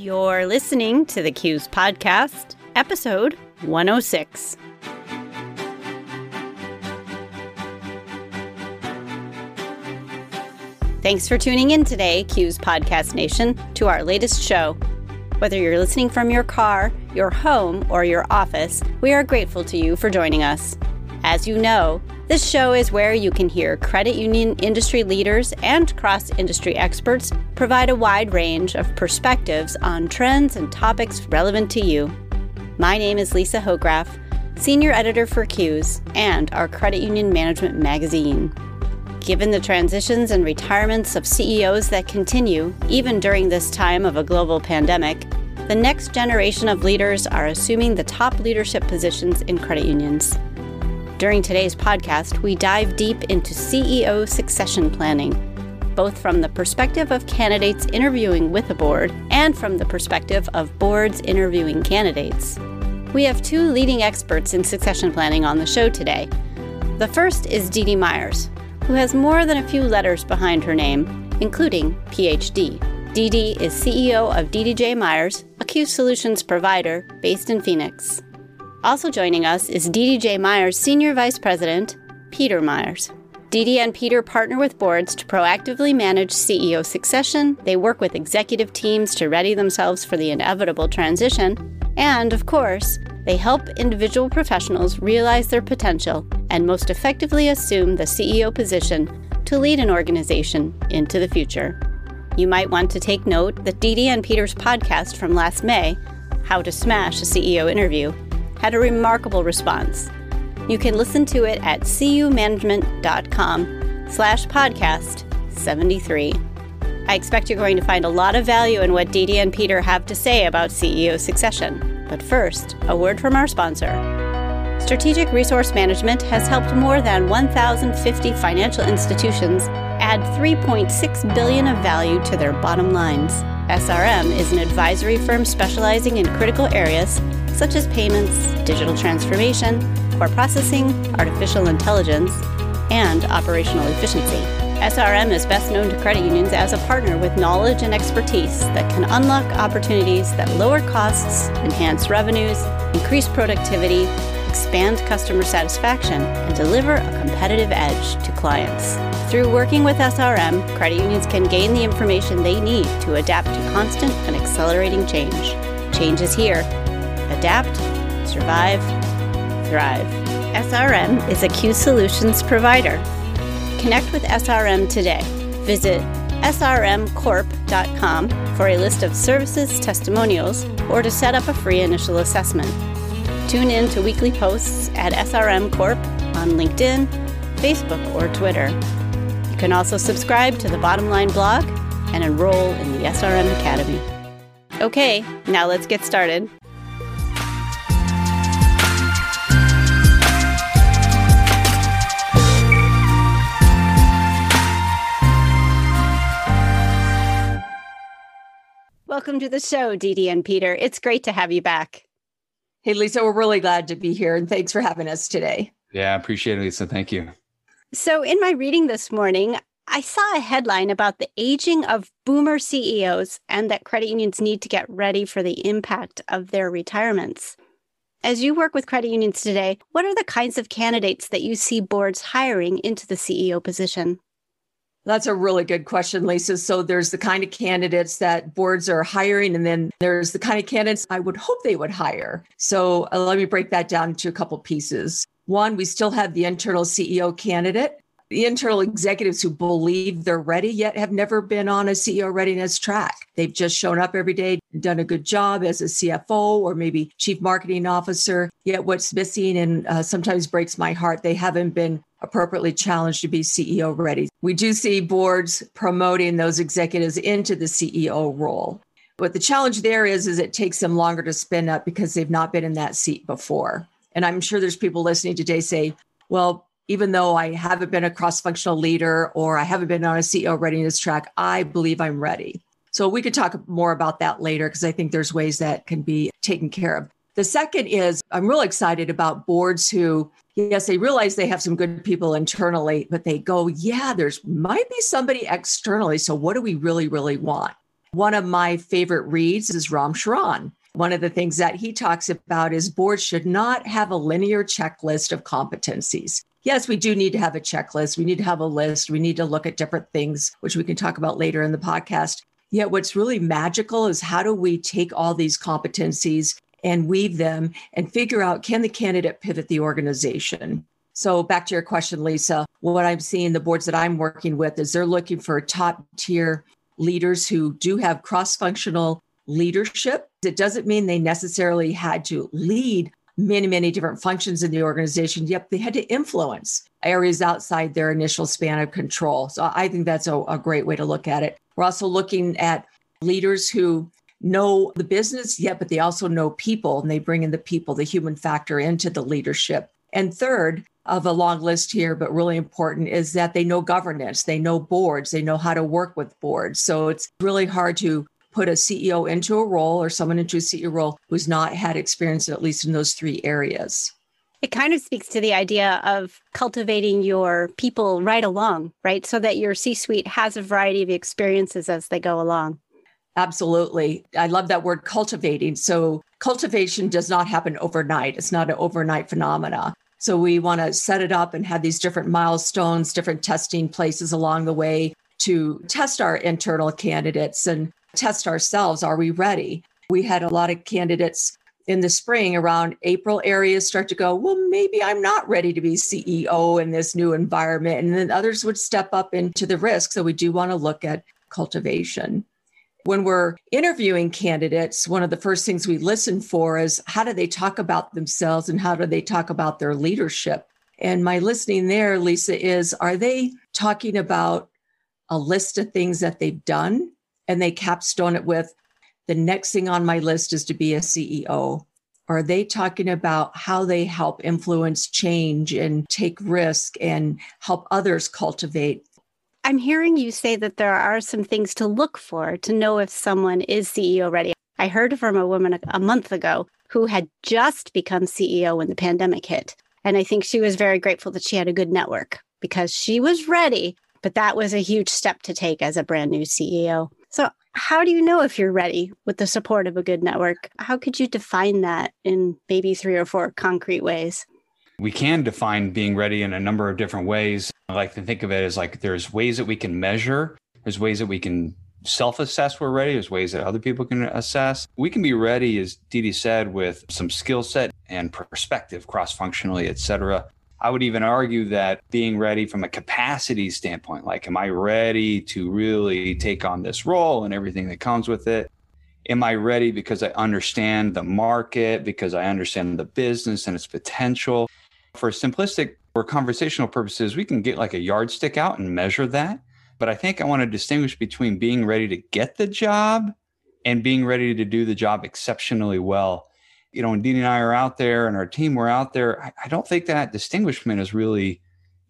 You're listening to the CUES Podcast, episode 106. Thanks for tuning in today, CUES Podcast Nation, to our latest show. Whether you're listening from your car, your home, or your office, we are grateful to you for joining us. As you know, this show is where you can hear credit union industry leaders and cross industry experts provide a wide range of perspectives on trends and topics relevant to you. My name is Lisa Hochgraf, Senior Editor for CUES and our Credit Union Management magazine. Given the transitions and retirements of CEOs that continue, even during this time of a global pandemic, the next generation of leaders are assuming the top leadership positions in credit unions. During today's podcast, we dive deep into CEO succession planning, both from the perspective of candidates interviewing with a board and from the perspective of boards interviewing candidates. We have two leading experts in succession planning on the show today. The first is Dee Dee Myers, who has more than a few letters behind her name, including PhD. Dee Dee is CEO of DDJ Myers, a CUES Solutions provider based in Phoenix. Also joining us is DDJ Myers Senior Vice President, Peter Myers. Dee and Peter partner with boards to proactively manage CEO succession. They work with executive teams to ready themselves for the inevitable transition. And, of course, they help individual professionals realize their potential and most effectively assume the CEO position to lead an organization into the future. You might want to take note that Dee and Peter's podcast from last May, How to Smash a CEO Interview, had a remarkable response. You can listen to it at cumanagement.com slash podcast 73. I expect you're going to find a lot of value in what Dee and Peter have to say about CEO succession. But first, a word from our sponsor. Strategic Resource Management has helped more than 1,050 financial institutions add 3.6 billion of value to their bottom lines. SRM is an advisory firm specializing in critical areas such as payments, digital transformation, core processing, artificial intelligence, and operational efficiency. SRM is best known to credit unions as a partner with knowledge and expertise that can unlock opportunities that lower costs, enhance revenues, increase productivity, expand customer satisfaction, and deliver a competitive edge to clients. Through working with SRM, credit unions can gain the information they need to adapt to constant and accelerating change. Change is here. Adapt, survive, thrive. SRM is a CUES Solutions provider. Connect with SRM today. Visit srmcorp.com for a list of services, testimonials, or to set up a free initial assessment. Tune in to weekly posts at SRM Corp on LinkedIn, Facebook, or Twitter. You can also subscribe to the Bottom Line blog and enroll in the SRM Academy. Okay, now let's get started. Welcome to the show, Dee Dee and Peter. It's great to have you back. Hey, Lisa, we're really glad to be here and thanks for having us today. Yeah, I appreciate it, Lisa. Thank you. So, in my reading this morning, I saw a headline about the aging of boomer CEOs and that credit unions need to get ready for the impact of their retirements. As you work with credit unions today, what are the kinds of candidates that you see boards hiring into the CEO position? That's a really good question, Lisa. So there's the kind of candidates that boards are hiring, and then there's the kind of candidates I would hope they would hire. So uh, let me break that down into a couple pieces. One, we still have the internal CEO candidate. The internal executives who believe they're ready yet have never been on a CEO readiness track. They've just shown up every day, done a good job as a CFO or maybe chief marketing officer. Yet what's missing and uh, sometimes breaks my heart, they haven't been appropriately challenged to be CEO ready. We do see boards promoting those executives into the CEO role. But the challenge there is, is it takes them longer to spin up because they've not been in that seat before. And I'm sure there's people listening today say, well, even though I haven't been a cross functional leader or I haven't been on a CEO readiness track, I believe I'm ready. So we could talk more about that later because I think there's ways that can be taken care of. The second is I'm real excited about boards who, yes, they realize they have some good people internally, but they go, yeah, there's might be somebody externally. So what do we really, really want? One of my favorite reads is Ram Charan. One of the things that he talks about is boards should not have a linear checklist of competencies. Yes, we do need to have a checklist. We need to have a list. We need to look at different things, which we can talk about later in the podcast. Yet, what's really magical is how do we take all these competencies and weave them and figure out can the candidate pivot the organization? So, back to your question, Lisa, what I'm seeing the boards that I'm working with is they're looking for top tier leaders who do have cross functional leadership. It doesn't mean they necessarily had to lead many, many different functions in the organization, yet they had to influence areas outside their initial span of control. So I think that's a, a great way to look at it. We're also looking at leaders who know the business, yet, but they also know people and they bring in the people, the human factor into the leadership. And third, of a long list here, but really important is that they know governance, they know boards, they know how to work with boards. So it's really hard to put a CEO into a role or someone into a CEO role who's not had experience at least in those three areas. It kind of speaks to the idea of cultivating your people right along, right? So that your C suite has a variety of experiences as they go along. Absolutely. I love that word cultivating. So, cultivation does not happen overnight, it's not an overnight phenomena. So, we want to set it up and have these different milestones, different testing places along the way to test our internal candidates and test ourselves. Are we ready? We had a lot of candidates in the spring around April areas start to go, well, maybe I'm not ready to be CEO in this new environment. And then others would step up into the risk. So we do want to look at cultivation. When we're interviewing candidates, one of the first things we listen for is how do they talk about themselves and how do they talk about their leadership? And my listening there, Lisa, is are they talking about a list of things that they've done and they capstone it with the next thing on my list is to be a CEO? Are they talking about how they help influence change and take risk and help others cultivate? I'm hearing you say that there are some things to look for to know if someone is CEO ready. I heard from a woman a month ago who had just become CEO when the pandemic hit. And I think she was very grateful that she had a good network because she was ready, but that was a huge step to take as a brand new CEO. So, how do you know if you're ready with the support of a good network? How could you define that in maybe three or four concrete ways? We can define being ready in a number of different ways. I like to think of it as like there's ways that we can measure, there's ways that we can self assess we're ready, there's ways that other people can assess. We can be ready, as Dee said, with some skill set and perspective cross functionally, et cetera. I would even argue that being ready from a capacity standpoint, like, am I ready to really take on this role and everything that comes with it? Am I ready because I understand the market, because I understand the business and its potential? For simplistic or conversational purposes, we can get like a yardstick out and measure that. But I think I want to distinguish between being ready to get the job and being ready to do the job exceptionally well you know, when Dean and I are out there and our team were out there, I, I don't think that distinguishment is really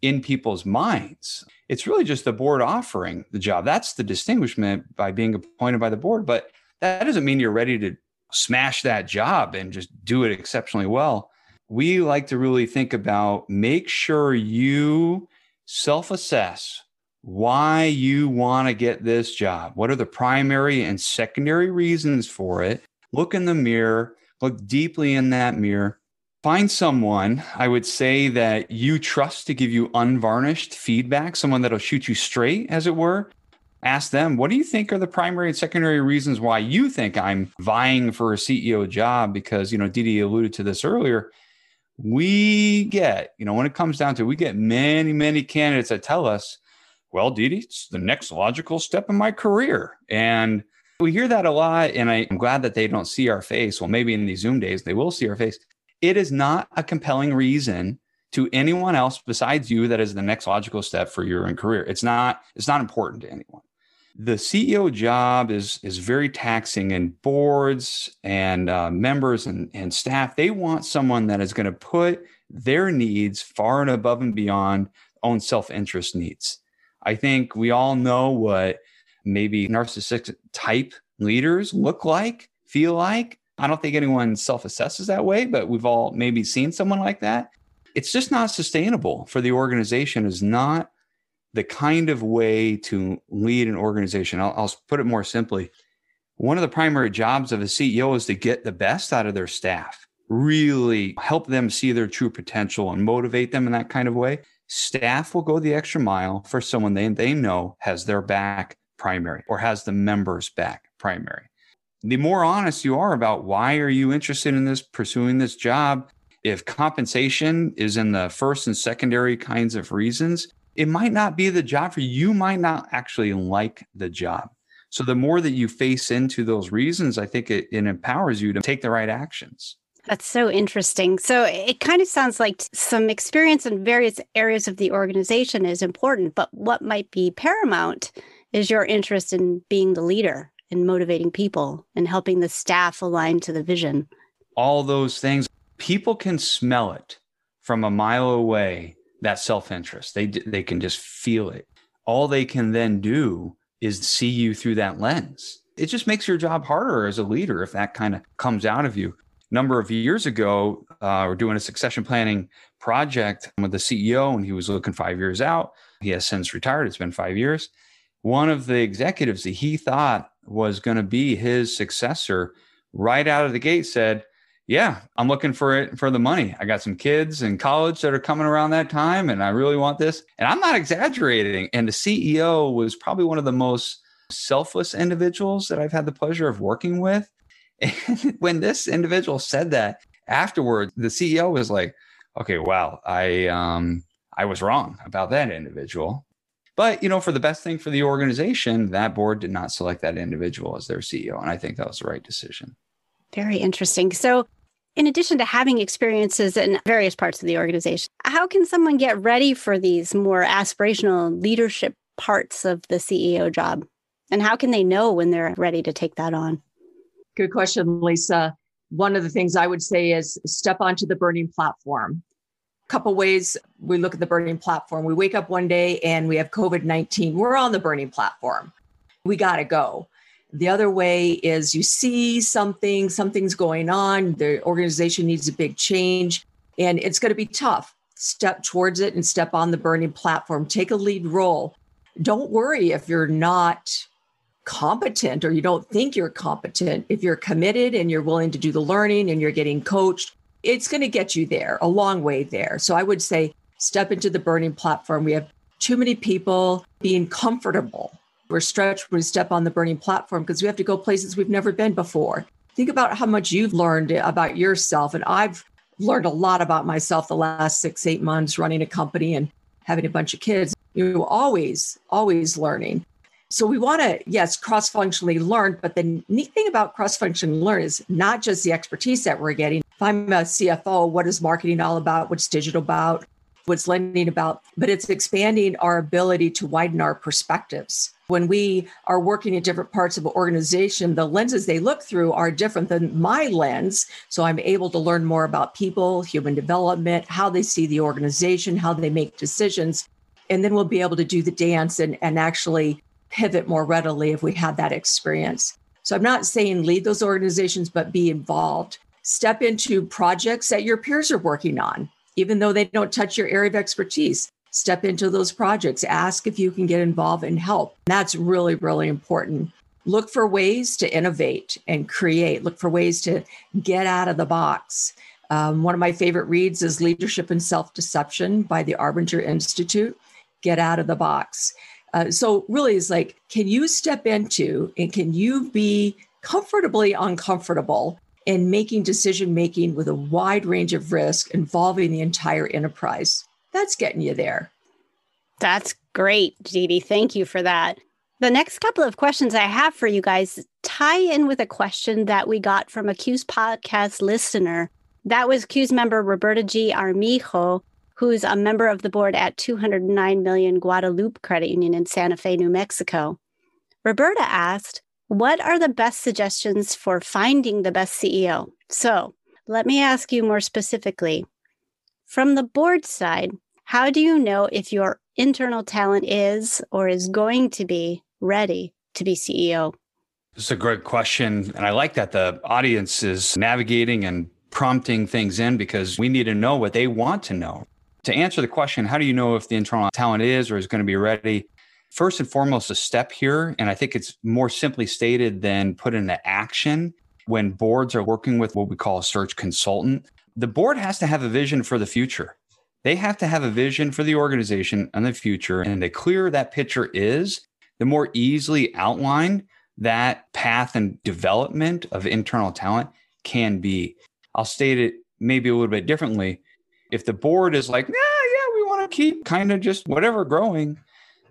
in people's minds. It's really just the board offering the job. That's the distinguishment by being appointed by the board. But that doesn't mean you're ready to smash that job and just do it exceptionally well. We like to really think about make sure you self assess why you want to get this job. What are the primary and secondary reasons for it? Look in the mirror look deeply in that mirror. Find someone, I would say, that you trust to give you unvarnished feedback, someone that'll shoot you straight, as it were. Ask them, what do you think are the primary and secondary reasons why you think I'm vying for a CEO job? Because, you know, Dee alluded to this earlier. We get, you know, when it comes down to it, we get many, many candidates that tell us, well, Dee, it's the next logical step in my career. And we hear that a lot, and I'm glad that they don't see our face. Well, maybe in these Zoom days, they will see our face. It is not a compelling reason to anyone else besides you that is the next logical step for your own career. It's not, it's not important to anyone. The CEO job is is very taxing, and boards and uh, members and, and staff they want someone that is going to put their needs far and above and beyond own self interest needs. I think we all know what maybe narcissistic type leaders look like, feel like. I don't think anyone self assesses that way, but we've all maybe seen someone like that. It's just not sustainable for the organization, is not the kind of way to lead an organization. I'll, I'll put it more simply. one of the primary jobs of a CEO is to get the best out of their staff, really help them see their true potential and motivate them in that kind of way. Staff will go the extra mile for someone they, they know has their back primary or has the members back primary. The more honest you are about why are you interested in this, pursuing this job, if compensation is in the first and secondary kinds of reasons, it might not be the job for you. You might not actually like the job. So the more that you face into those reasons, I think it, it empowers you to take the right actions. That's so interesting. So it kind of sounds like some experience in various areas of the organization is important, but what might be paramount is your interest in being the leader and motivating people and helping the staff align to the vision. All those things, people can smell it from a mile away, that self interest. They, they can just feel it. All they can then do is see you through that lens. It just makes your job harder as a leader if that kind of comes out of you. A number of years ago, uh, we're doing a succession planning project with the CEO, and he was looking five years out. He has since retired. It's been five years. One of the executives that he thought was going to be his successor right out of the gate said, yeah, I'm looking for it for the money. I got some kids in college that are coming around that time, and I really want this. And I'm not exaggerating. And the CEO was probably one of the most selfless individuals that I've had the pleasure of working with. And when this individual said that afterward, the CEO was like, "Okay, wow, I um, I was wrong about that individual." But you know, for the best thing for the organization, that board did not select that individual as their CEO, and I think that was the right decision. Very interesting. So, in addition to having experiences in various parts of the organization, how can someone get ready for these more aspirational leadership parts of the CEO job? And how can they know when they're ready to take that on? Good question, Lisa. One of the things I would say is step onto the burning platform. Couple ways we look at the burning platform. We wake up one day and we have COVID 19. We're on the burning platform. We got to go. The other way is you see something, something's going on, the organization needs a big change, and it's going to be tough. Step towards it and step on the burning platform, take a lead role. Don't worry if you're not competent or you don't think you're competent. If you're committed and you're willing to do the learning and you're getting coached, it's going to get you there, a long way there. So I would say step into the burning platform. We have too many people being comfortable we're stretched when we step on the burning platform because we have to go places we've never been before. Think about how much you've learned about yourself. And I've learned a lot about myself the last six, eight months running a company and having a bunch of kids. You're always, always learning. So we want to, yes, cross functionally learn. But the neat thing about cross functionally learn is not just the expertise that we're getting. I'm a CFO, what is marketing all about? What's digital about? What's lending about? But it's expanding our ability to widen our perspectives when we are working in different parts of an organization, the lenses they look through are different than my lens. So I'm able to learn more about people, human development, how they see the organization, how they make decisions. And then we'll be able to do the dance and, and actually pivot more readily if we have that experience. So I'm not saying lead those organizations, but be involved. Step into projects that your peers are working on, even though they don't touch your area of expertise step into those projects, ask if you can get involved and help. That's really, really important. Look for ways to innovate and create, look for ways to get out of the box. Um, one of my favorite reads is Leadership and Self Deception by the Arbinger Institute. Get out of the box. Uh, so, really, is like, can you step into and can you be comfortably uncomfortable in making decision making with a wide range of risk involving the entire enterprise? that's getting you there. That's great, Dee Thank you for that. The next couple of questions I have for you guys tie in with a question that we got from a CUES podcast listener. That was CUES member Roberta G. Armijo, who's a member of the board at 209 million Guadalupe Credit Union in Santa Fe, New Mexico. Roberta asked, What are the best suggestions for finding the best CEO? So let me ask you more specifically from the board side, how do you know if your internal talent is or is going to be ready to be CEO? It's a great question. And I like that the audience is navigating and prompting things in because we need to know what they want to know. To answer the question, how do you know if the internal talent is or is going to be ready? First and foremost a step here, and I think it's more simply stated than put into action when boards are working with what we call a search consultant. The board has to have a vision for the future. They have to have a vision for the organization and the future. And the clearer that picture is, the more easily outlined that path and development of internal talent can be. I'll state it maybe a little bit differently. If the board is like, nah, yeah, we want to keep kind of just whatever growing,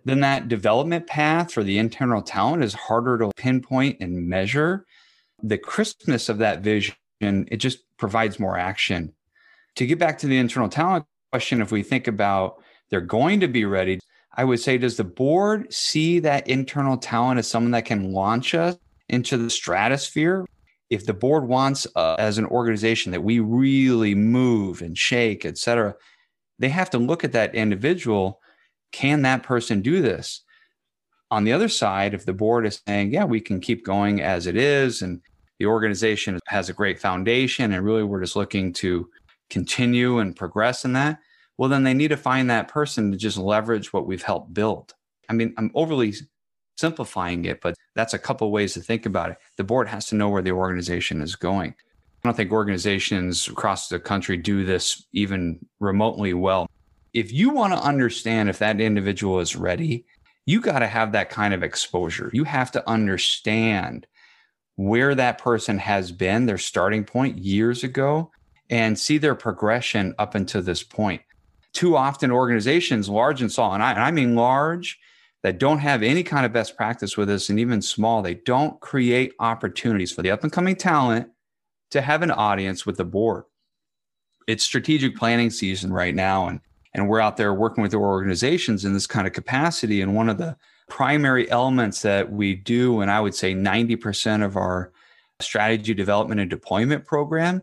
then that development path for the internal talent is harder to pinpoint and measure. The crispness of that vision, it just provides more action. To get back to the internal talent question, if we think about they're going to be ready, I would say, does the board see that internal talent as someone that can launch us into the stratosphere? If the board wants, uh, as an organization, that we really move and shake, et cetera, they have to look at that individual can that person do this? On the other side, if the board is saying, yeah, we can keep going as it is, and the organization has a great foundation, and really we're just looking to continue and progress in that, well, then they need to find that person to just leverage what we've helped build. I mean, I'm overly simplifying it, but that's a couple ways to think about it. The board has to know where the organization is going. I don't think organizations across the country do this even remotely well if you want to understand if that individual is ready, you got to have that kind of exposure. You have to understand where that person has been, their starting point years ago, and see their progression up until this point. Too often, organizations, large and small, and I, and I mean large, that don't have any kind of best practice with this, and even small, they don't create opportunities for the up and coming talent to have an audience with the board. It's strategic planning season right now. And and we're out there working with organizations in this kind of capacity. And one of the primary elements that we do, and I would say 90% of our strategy development and deployment program,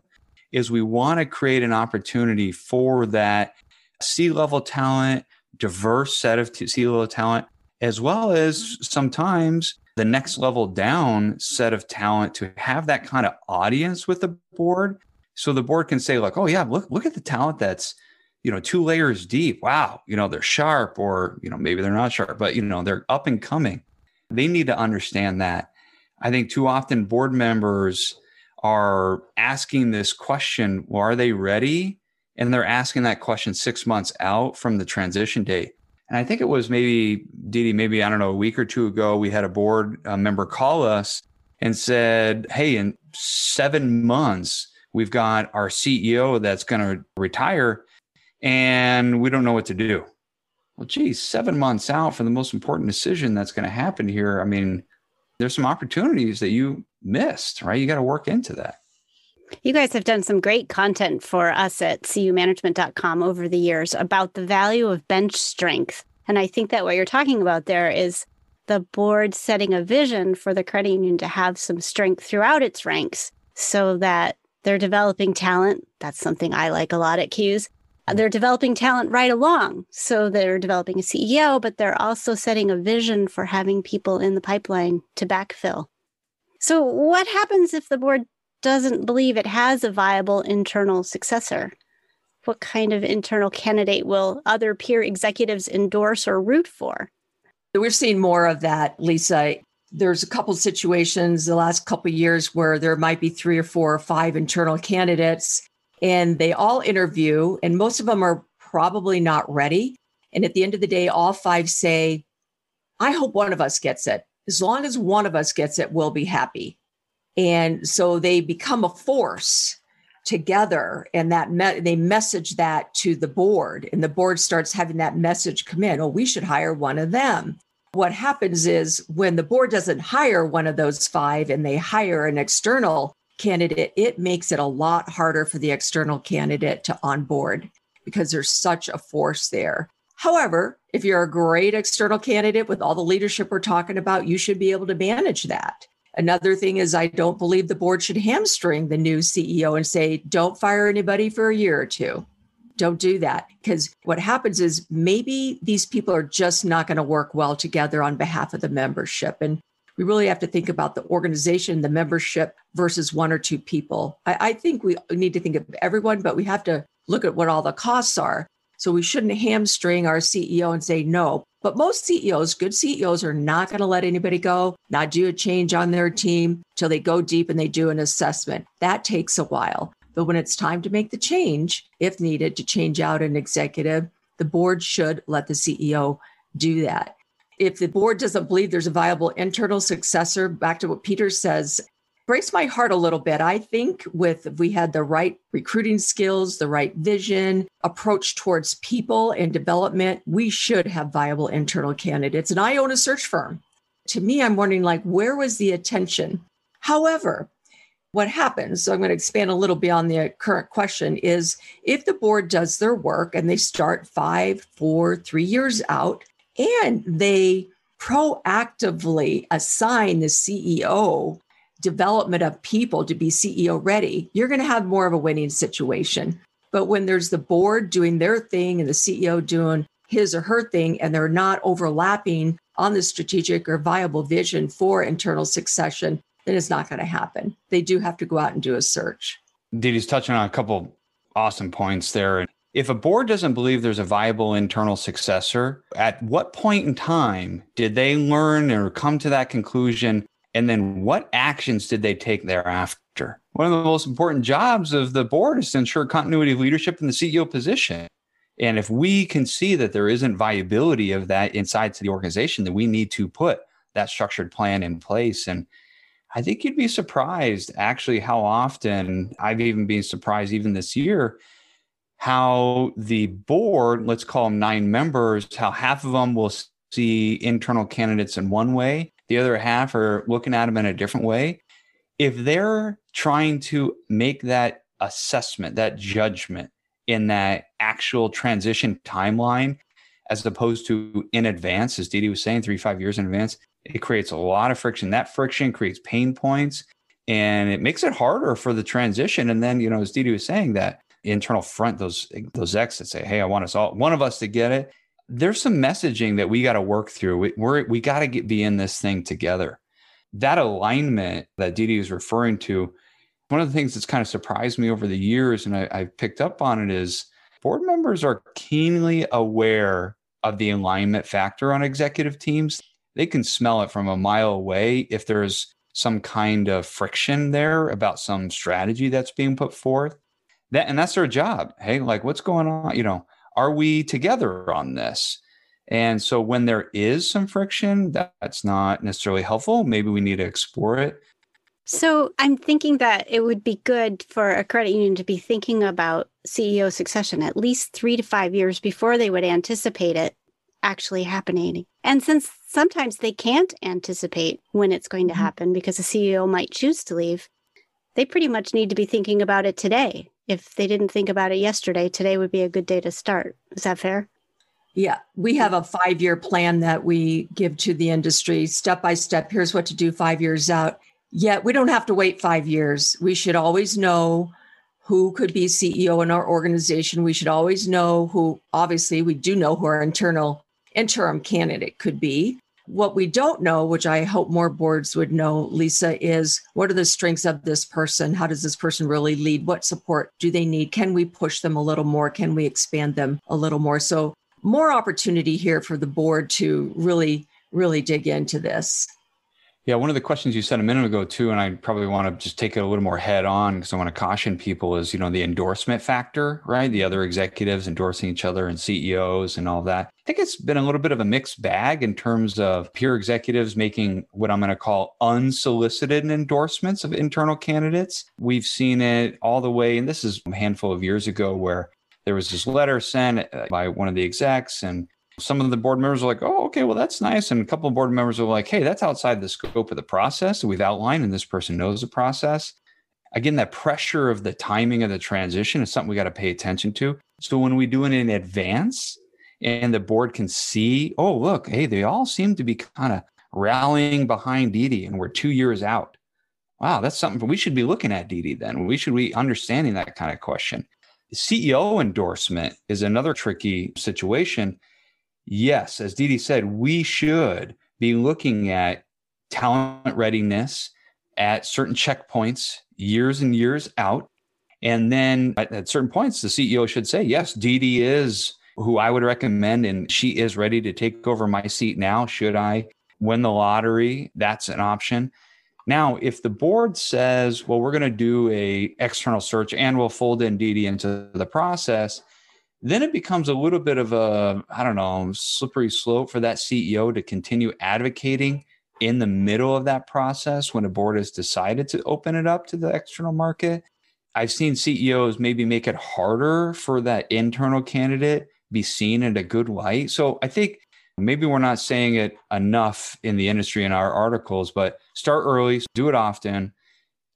is we want to create an opportunity for that C level talent, diverse set of C level talent, as well as sometimes the next level down set of talent to have that kind of audience with the board. So the board can say, like, oh, yeah, look, look at the talent that's you know, two layers deep. Wow, you know, they're sharp or, you know, maybe they're not sharp, but, you know, they're up and coming. They need to understand that. I think too often board members are asking this question well, are they ready? And they're asking that question six months out from the transition date. And I think it was maybe, Dee Dee, maybe, I don't know, a week or two ago, we had a board member call us and said, Hey, in seven months, we've got our CEO that's going to retire and we don't know what to do. Well, geez, seven months out for the most important decision that's going to happen here. I mean, there's some opportunities that you missed, right? You got to work into that. You guys have done some great content for us at cumanagement.com over the years about the value of bench strength. And I think that what you're talking about there is the board setting a vision for the credit union to have some strength throughout its ranks so that they're developing talent. That's something I like a lot at CUES Uh, they're developing talent right along. So they're developing a CEO, but they're also setting a vision for having people in the pipeline to backfill. So, what happens if the board doesn't believe it has a viable internal successor? What kind of internal candidate will other peer executives endorse or root for? We're seeing more of that, Lisa. There's a couple situations the last couple years where there might be three or four or five internal candidates and they all interview, and most of them are probably not ready. And at the end of the day, all five say, I hope one of us gets it. As long as one of us gets it, we'll be happy. And so they become a force together and that me- they message that to the board and the board starts having that message come in oh we should hire one of them what happens is when the board doesn't hire one of those five and they hire an external candidate, it makes it a lot harder for the external candidate to onboard because there's such a force there. However, if you're a great external candidate with all the leadership we're talking about, you should be able to manage that. Another thing is, I don't believe the board should hamstring the new CEO and say, don't fire anybody for a year or two. Don't do that. Because what happens is maybe these people are just not going to work well together on behalf of the membership. And we really have to think about the organization, the membership versus one or two people. I, I think we need to think of everyone, but we have to look at what all the costs are. So we shouldn't hamstring our CEO and say, no, But most CEOs, good CEOs, are not going to let anybody go, not do a change on their team till they go deep and they do an assessment. That takes a while. But when it's time to make the change, if needed, to change out an executive, the board should let the CEO do that. If the board doesn't believe there's a viable internal successor, back to what Peter says, breaks my heart a little bit. I think with if we had the right recruiting skills, the right vision, approach towards people and development, we should have viable internal candidates. And I own a search firm. To me, I'm wondering like where was the attention? However, what happens, so I'm going to expand a little beyond the current question, is if the board does their work and they start five, four, three years out, and they proactively assign the CEO development of people to be CEO ready, you're going to have more of a winning situation. But when there's the board doing their thing and the CEO doing his or her thing, and they're not overlapping on the strategic or viable vision for internal succession, then it's not going to happen. They do have to go out and do a search. Dee Dee's touching on a couple awesome points there. If a board doesn't believe there's a viable internal successor, at what point in time did they learn or come to that conclusion and then what actions did they take thereafter? One of the most important jobs of the board is to ensure continuity of leadership in the CEO position. And if we can see that there isn't viability of that inside to the organization, then we need to put that structured plan in place. And I think you'd be surprised actually how often I've even been surprised even this year how the board, let's call them nine members, how half of them will see internal candidates in one way the other half are looking at them in a different way. If they're trying to make that assessment, that judgment in that actual transition timeline, as opposed to in advance, as Dee Dee was saying, three, five years in advance, it creates a lot of friction. That friction creates pain points and it makes it harder for the transition. And then, you know, as Dee Dee was saying, that internal front, those those exits say, hey, I want us all, one of us to get it there's some messaging that we got to work through. We, we're, we got to be in this thing together. That alignment that Dee Dee is referring to, one of the things that's kind of surprised me over the years, and I, I've picked up on it, is board members are keenly aware of the alignment factor on executive teams. They can smell it from a mile away if there's some kind of friction there about some strategy that's being put forth. That and that's their job. Hey, like what's going on? You know, are we together on this? And so when there is some friction, that's not necessarily helpful. Maybe we need to explore it. So I'm thinking that it would be good for a credit union to be thinking about CEO succession at least three to five years before they would anticipate it actually happening. And since sometimes they can't anticipate when it's going to mm-hmm. happen because the CEO might choose to leave, they pretty much need to be thinking about it today if they didn't think about it yesterday, today would be a good day to start. Is that fair? Yeah, we have a five year plan that we give to the industry step by step. Here's what to do five years out. Yet we don't have to wait five years. We should always know who could be CEO in our organization. We should always know who, obviously, we do know who our internal interim candidate could be. What we don't know, which I hope more boards would know, Lisa, is what are the strengths of this person? How does this person really lead? What support do they need? Can we push them a little more? Can we expand them a little more? So, more opportunity here for the board to really, really dig into this. Yeah, one of the questions you said a minute ago too, and I probably want to just take it a little more head on because I want to caution people is you know the endorsement factor, right? The other executives endorsing each other and CEOs and all that. I think it's been a little bit of a mixed bag in terms of peer executives making what I'm going to call unsolicited endorsements of internal candidates. We've seen it all the way, and this is a handful of years ago where there was this letter sent uh, by one of the execs and some of the board members are like, oh, okay, well, that's nice. And a couple of board members are like, hey, that's outside the scope of the process that we've outlined, and this person knows the process. Again, that pressure of the timing of the transition is something we got to pay attention to. So when we do it in advance and the board can see, oh, look, hey, they all seem to be kind of rallying behind Dee Dee, and we're two years out. Wow, that's something we should be looking at, Dee Dee, then. We should be understanding that kind of question. CEO endorsement is another tricky situation yes, as Dee Dee said, we should be looking at talent readiness at certain checkpoints years and years out. And then at, at certain points, the CEO should say, yes, Dee Dee is who I would recommend, and she is ready to take over my seat now. Should I win the lottery? That's an option. Now, if the board says, well, we're going to do a external search and we'll fold in Dee into the process, then it becomes a little bit of a, I don't know, slippery slope for that CEO to continue advocating in the middle of that process when a board has decided to open it up to the external market. I've seen CEOs maybe make it harder for that internal candidate be seen in a good light. So I think maybe we're not saying it enough in the industry in our articles, but start early, do it often.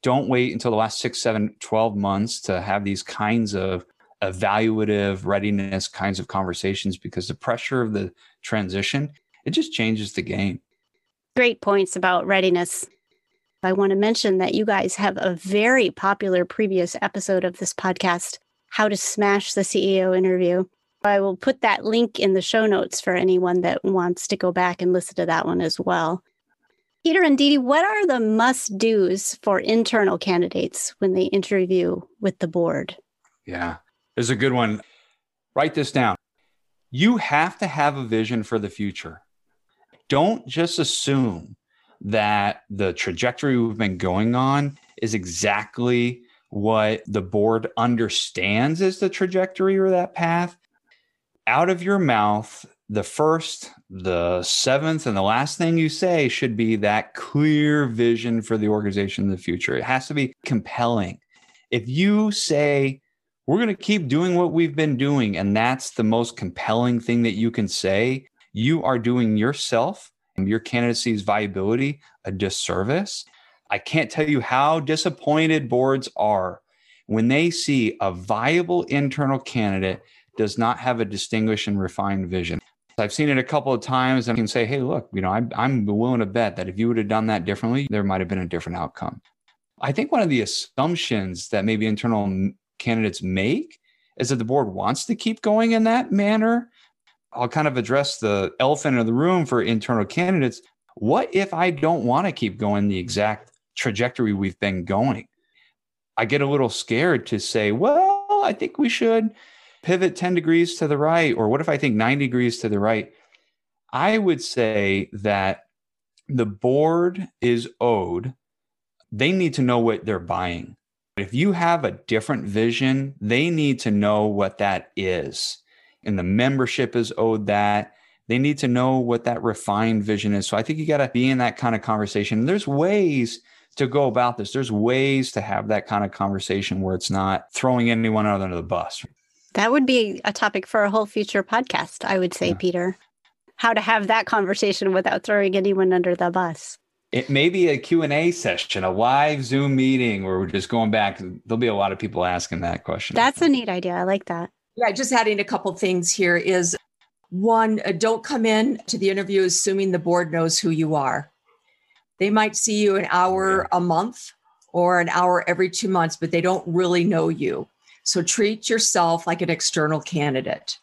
Don't wait until the last six, seven, 12 months to have these kinds of evaluative readiness kinds of conversations because the pressure of the transition, it just changes the game. Great points about readiness. I want to mention that you guys have a very popular previous episode of this podcast, How to Smash the CEO Interview. I will put that link in the show notes for anyone that wants to go back and listen to that one as well. Peter and Dee Dee, what are the must do's for internal candidates when they interview with the board? Yeah, there's a good one. Write this down. You have to have a vision for the future. Don't just assume that the trajectory we've been going on is exactly what the board understands as the trajectory or that path out of your mouth, the first, the seventh, and the last thing you say should be that clear vision for the organization in the future. It has to be compelling. If you say, we're going to keep doing what we've been doing, and that's the most compelling thing that you can say, you are doing yourself and your candidacy's viability a disservice. I can't tell you how disappointed boards are when they see a viable internal candidate does not have a distinguished and refined vision. I've seen it a couple of times and I can say, hey, look, you know, I'm, I'm willing to bet that if you would have done that differently, there might have been a different outcome. I think one of the assumptions that maybe internal candidates make is that the board wants to keep going in that manner. I'll kind of address the elephant in the room for internal candidates. What if I don't want to keep going the exact trajectory we've been going? I get a little scared to say, well, I think we should pivot 10 degrees to the right? Or what if I think 90 degrees to the right? I would say that the board is owed, they need to know what they're buying. If you have a different vision, they need to know what that is. And the membership is owed that. They need to know what that refined vision is. So I think you got to be in that kind of conversation. There's ways to go about this. There's ways to have that kind of conversation where it's not throwing anyone under the bus. That would be a topic for a whole future podcast, I would say, yeah. Peter. How to have that conversation without throwing anyone under the bus. It may be a Q&A session, a live Zoom meeting where we're just going back. There'll be a lot of people asking that question. That's a neat idea. I like that. Yeah, just adding a couple things here is one, uh, don't come in to the interview assuming the board knows who you are. They might see you an hour yeah. a month or an hour every two months, but they don't really know you. So treat yourself like an external candidate.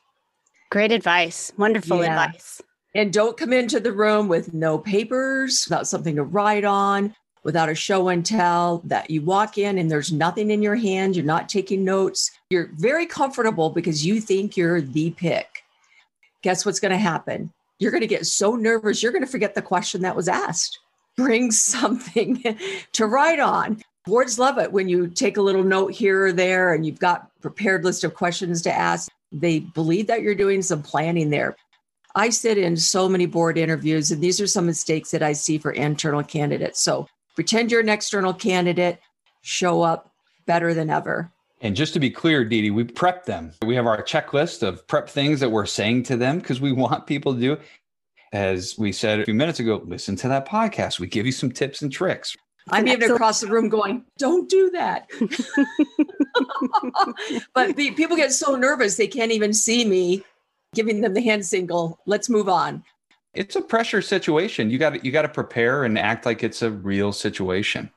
Great advice. Wonderful yeah. advice. And don't come into the room with no papers, without something to write on, without a show and tell, that you walk in and there's nothing in your hand, you're not taking notes. You're very comfortable because you think you're the pick. Guess what's going to happen? You're going to get so nervous, you're going to forget the question that was asked. Bring something to write on boards love it when you take a little note here or there and you've got prepared list of questions to ask they believe that you're doing some planning there i sit in so many board interviews and these are some mistakes that i see for internal candidates so pretend you're an external candidate show up better than ever and just to be clear, Dee Dee, we prep them. We have our checklist of prep things that we're saying to them because we want people to do. As we said a few minutes ago, listen to that podcast. We give you some tips and tricks. I'm even across the room going, don't do that. but the, people get so nervous, they can't even see me giving them the hand signal. Let's move on. It's a pressure situation. You got you got to prepare and act like it's a real situation.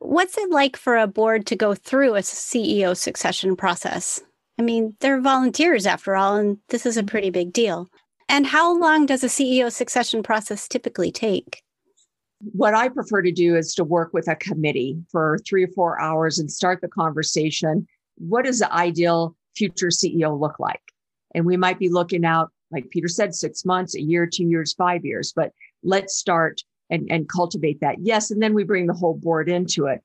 What's it like for a board to go through a CEO succession process? I mean, they're volunteers after all, and this is a pretty big deal. And how long does a CEO succession process typically take? what I prefer to do is to work with a committee for three or four hours and start the conversation. What does the ideal future CEO look like? And we might be looking out, like Peter said, six months, a year, two years, five years, but let's start and, and cultivate that. Yes. And then we bring the whole board into it.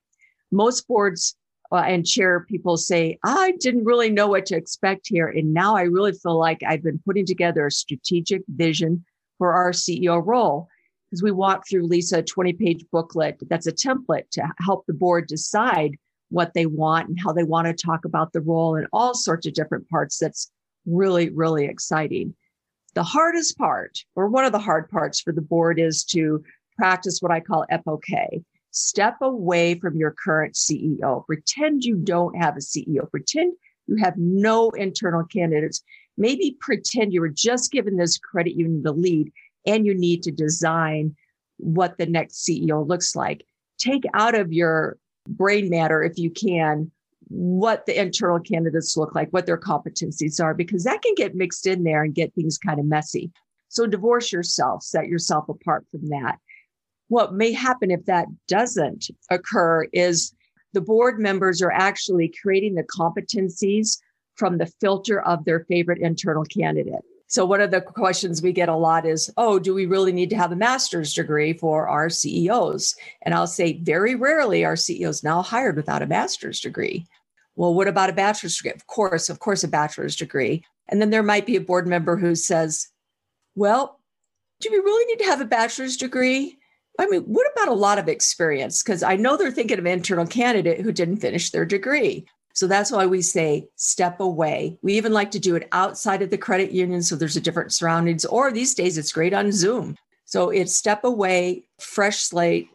Most boards uh, and chair people say, I didn't really know what to expect here. And now I really feel like I've been putting together a strategic vision for our CEO role. Because we walk through Lisa a 20 page booklet that's a template to help the board decide what they want and how they want to talk about the role and all sorts of different parts. That's really, really exciting. The hardest part, or one of the hard parts for the board, is to practice what I call EPOK. Step away from your current CEO. Pretend you don't have a CEO. Pretend you have no internal candidates. Maybe pretend you were just given this credit union to lead and you need to design what the next CEO looks like. Take out of your brain matter, if you can, what the internal candidates look like, what their competencies are, because that can get mixed in there and get things kind of messy. So divorce yourself, set yourself apart from that. What may happen if that doesn't occur is the board members are actually creating the competencies from the filter of their favorite internal candidate. So, one of the questions we get a lot is, oh, do we really need to have a master's degree for our CEOs? And I'll say, very rarely are CEOs now hired without a master's degree. Well, what about a bachelor's degree? Of course, of course, a bachelor's degree. And then there might be a board member who says, well, do we really need to have a bachelor's degree? I mean, what about a lot of experience? Because I know they're thinking of an internal candidate who didn't finish their degree. So that's why we say step away. We even like to do it outside of the credit union. So there's a different surroundings, or these days it's great on Zoom. So it's step away, fresh slate,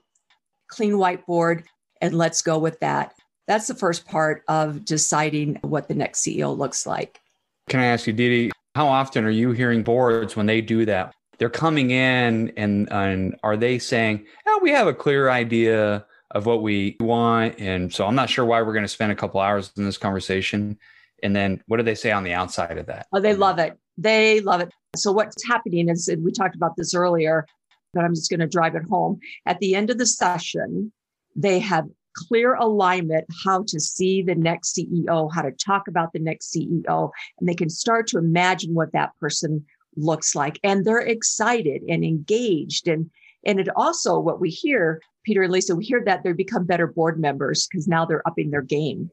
clean whiteboard, and let's go with that. That's the first part of deciding what the next CEO looks like. Can I ask you, Dee how often are you hearing boards when they do that? They're coming in and, and are they saying, oh, we have a clear idea of what we want. And so I'm not sure why we're going to spend a couple hours in this conversation. And then what do they say on the outside of that? Oh, they love it. They love it. So what's happening is, and we talked about this earlier, but I'm just going to drive it home. At the end of the session, they have clear alignment how to see the next CEO, how to talk about the next CEO, and they can start to imagine what that person looks like. And they're excited and engaged. And and it also what we hear Peter and Lisa, we hear that they become better board members because now they're upping their game.